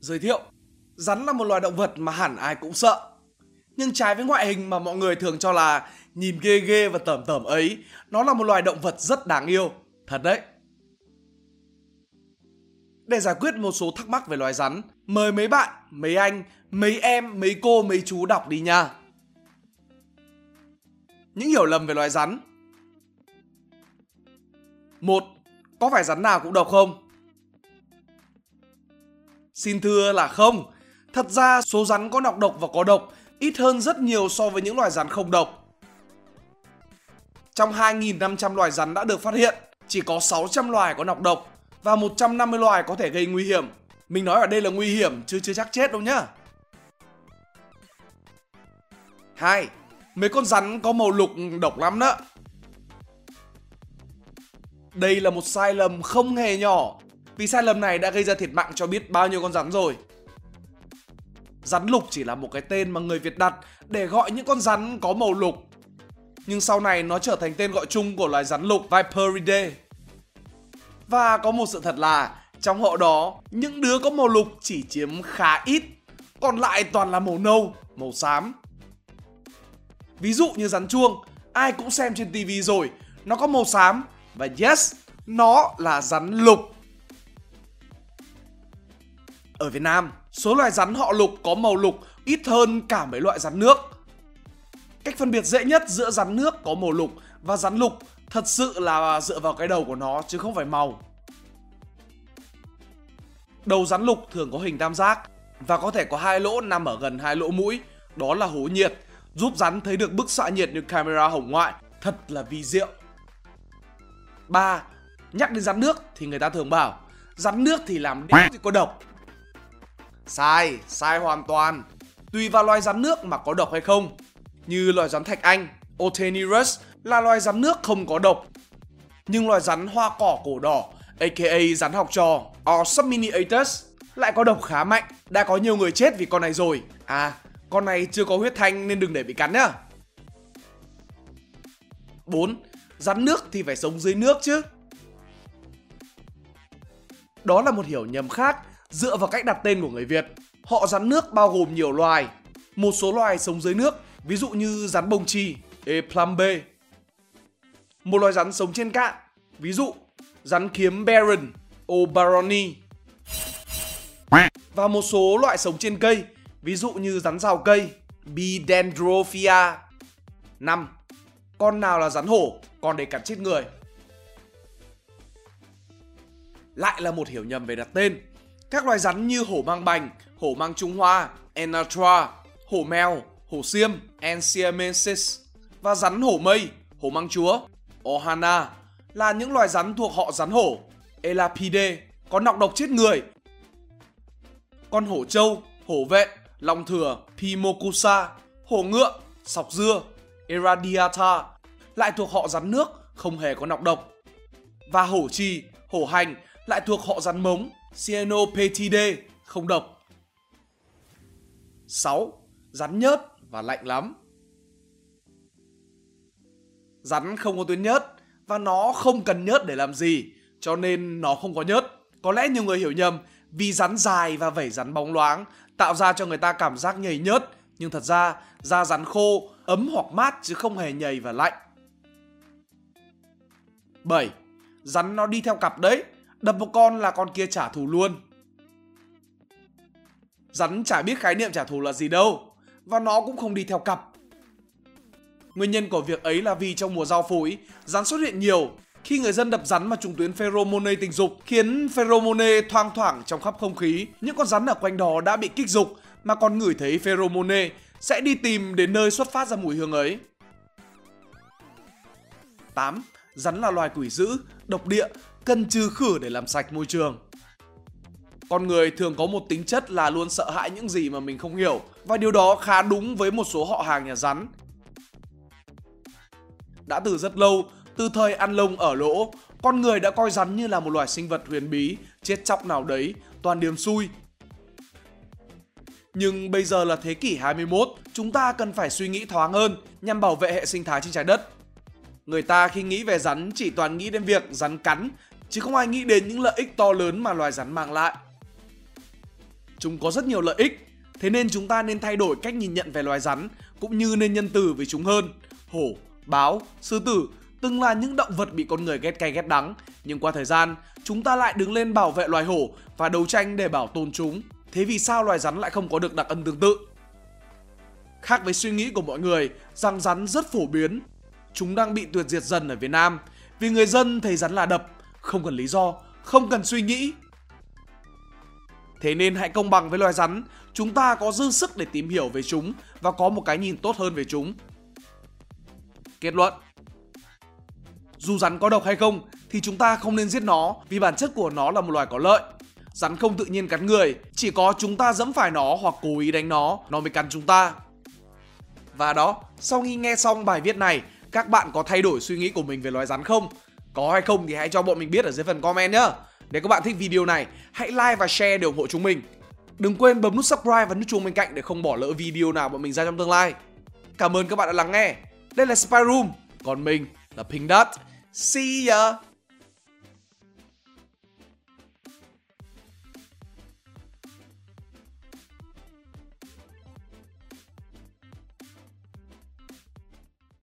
Giới thiệu, rắn là một loài động vật mà hẳn ai cũng sợ. Nhưng trái với ngoại hình mà mọi người thường cho là nhìn ghê ghê và tởm tởm ấy, nó là một loài động vật rất đáng yêu. Thật đấy. Để giải quyết một số thắc mắc về loài rắn, mời mấy bạn, mấy anh, mấy em, mấy cô, mấy chú đọc đi nha. Những hiểu lầm về loài rắn một Có phải rắn nào cũng độc không? Xin thưa là không. Thật ra số rắn có nọc độc và có độc ít hơn rất nhiều so với những loài rắn không độc. Trong 2.500 loài rắn đã được phát hiện, chỉ có 600 loài có nọc độc và 150 loài có thể gây nguy hiểm. Mình nói ở đây là nguy hiểm, chứ chưa chắc chết đâu nhá. 2. Mấy con rắn có màu lục độc lắm đó. Đây là một sai lầm không hề nhỏ vì sai lầm này đã gây ra thiệt mạng cho biết bao nhiêu con rắn rồi. Rắn lục chỉ là một cái tên mà người Việt đặt để gọi những con rắn có màu lục. Nhưng sau này nó trở thành tên gọi chung của loài rắn lục Viperidae. Và có một sự thật là trong họ đó, những đứa có màu lục chỉ chiếm khá ít, còn lại toàn là màu nâu, màu xám. Ví dụ như rắn chuông, ai cũng xem trên tivi rồi, nó có màu xám và yes, nó là rắn lục. Ở Việt Nam, số loài rắn họ lục có màu lục ít hơn cả mấy loại rắn nước. Cách phân biệt dễ nhất giữa rắn nước có màu lục và rắn lục thật sự là dựa vào cái đầu của nó chứ không phải màu. Đầu rắn lục thường có hình tam giác và có thể có hai lỗ nằm ở gần hai lỗ mũi, đó là hố nhiệt, giúp rắn thấy được bức xạ nhiệt như camera hồng ngoại, thật là vi diệu. 3. Nhắc đến rắn nước thì người ta thường bảo rắn nước thì làm đéo thì có độc. Sai, sai hoàn toàn. Tùy vào loài rắn nước mà có độc hay không. Như loài rắn thạch anh, Otenirus là loài rắn nước không có độc. Nhưng loài rắn hoa cỏ cổ đỏ, aka rắn học trò, or Subminiatus lại có độc khá mạnh. Đã có nhiều người chết vì con này rồi. À, con này chưa có huyết thanh nên đừng để bị cắn nhá. 4. Rắn nước thì phải sống dưới nước chứ. Đó là một hiểu nhầm khác dựa vào cách đặt tên của người Việt. Họ rắn nước bao gồm nhiều loài. Một số loài sống dưới nước, ví dụ như rắn bông chi, Eplambe. Một loài rắn sống trên cạn, ví dụ rắn kiếm Baron, Obaroni. Và một số loại sống trên cây, ví dụ như rắn rào cây, Bidendrophia. 5. Con nào là rắn hổ, còn để cắn chết người. Lại là một hiểu nhầm về đặt tên. Các loài rắn như hổ mang bành, hổ mang Trung Hoa, Enatra, hổ mèo, hổ xiêm, Enciamensis và rắn hổ mây, hổ mang chúa, Ohana là những loài rắn thuộc họ rắn hổ, Elapidae có nọc độc chết người. Con hổ trâu, hổ vệ, long thừa, Pimocusa, hổ ngựa, sọc dưa, Eradiata lại thuộc họ rắn nước, không hề có nọc độc. Và hổ trì, hổ hành lại thuộc họ rắn mống, Cyanopetidae, không độc. 6. Rắn nhớt và lạnh lắm. Rắn không có tuyến nhớt và nó không cần nhớt để làm gì, cho nên nó không có nhớt. Có lẽ nhiều người hiểu nhầm vì rắn dài và vảy rắn bóng loáng tạo ra cho người ta cảm giác nhầy nhớt, nhưng thật ra da rắn khô, ấm hoặc mát chứ không hề nhầy và lạnh. 7. Rắn nó đi theo cặp đấy, đập một con là con kia trả thù luôn. Rắn chả biết khái niệm trả thù là gì đâu, và nó cũng không đi theo cặp. Nguyên nhân của việc ấy là vì trong mùa giao phối, rắn xuất hiện nhiều. Khi người dân đập rắn mà trùng tuyến pheromone tình dục khiến pheromone thoang thoảng trong khắp không khí, những con rắn ở quanh đó đã bị kích dục mà còn ngửi thấy pheromone sẽ đi tìm đến nơi xuất phát ra mùi hương ấy. 8. Rắn là loài quỷ dữ, độc địa, cần trừ khử để làm sạch môi trường. Con người thường có một tính chất là luôn sợ hãi những gì mà mình không hiểu và điều đó khá đúng với một số họ hàng nhà rắn. Đã từ rất lâu, từ thời ăn lông ở lỗ, con người đã coi rắn như là một loài sinh vật huyền bí, chết chóc nào đấy, toàn điểm xui. Nhưng bây giờ là thế kỷ 21, chúng ta cần phải suy nghĩ thoáng hơn nhằm bảo vệ hệ sinh thái trên trái đất. Người ta khi nghĩ về rắn chỉ toàn nghĩ đến việc rắn cắn, chứ không ai nghĩ đến những lợi ích to lớn mà loài rắn mang lại. Chúng có rất nhiều lợi ích, thế nên chúng ta nên thay đổi cách nhìn nhận về loài rắn cũng như nên nhân từ với chúng hơn. Hổ, báo, sư tử từng là những động vật bị con người ghét cay ghét đắng, nhưng qua thời gian, chúng ta lại đứng lên bảo vệ loài hổ và đấu tranh để bảo tồn chúng. Thế vì sao loài rắn lại không có được đặc ân tương tự? Khác với suy nghĩ của mọi người rằng rắn rất phổ biến, chúng đang bị tuyệt diệt dần ở Việt Nam vì người dân thấy rắn là đập, không cần lý do, không cần suy nghĩ. Thế nên hãy công bằng với loài rắn, chúng ta có dư sức để tìm hiểu về chúng và có một cái nhìn tốt hơn về chúng. Kết luận Dù rắn có độc hay không thì chúng ta không nên giết nó vì bản chất của nó là một loài có lợi. Rắn không tự nhiên cắn người, chỉ có chúng ta dẫm phải nó hoặc cố ý đánh nó, nó mới cắn chúng ta. Và đó, sau khi nghe xong bài viết này, các bạn có thay đổi suy nghĩ của mình về loài rắn không? Có hay không thì hãy cho bọn mình biết ở dưới phần comment nhé. Nếu các bạn thích video này, hãy like và share để ủng hộ chúng mình. Đừng quên bấm nút subscribe và nút chuông bên cạnh để không bỏ lỡ video nào bọn mình ra trong tương lai. Cảm ơn các bạn đã lắng nghe. Đây là Spy Room, còn mình là Pink Dot. See ya!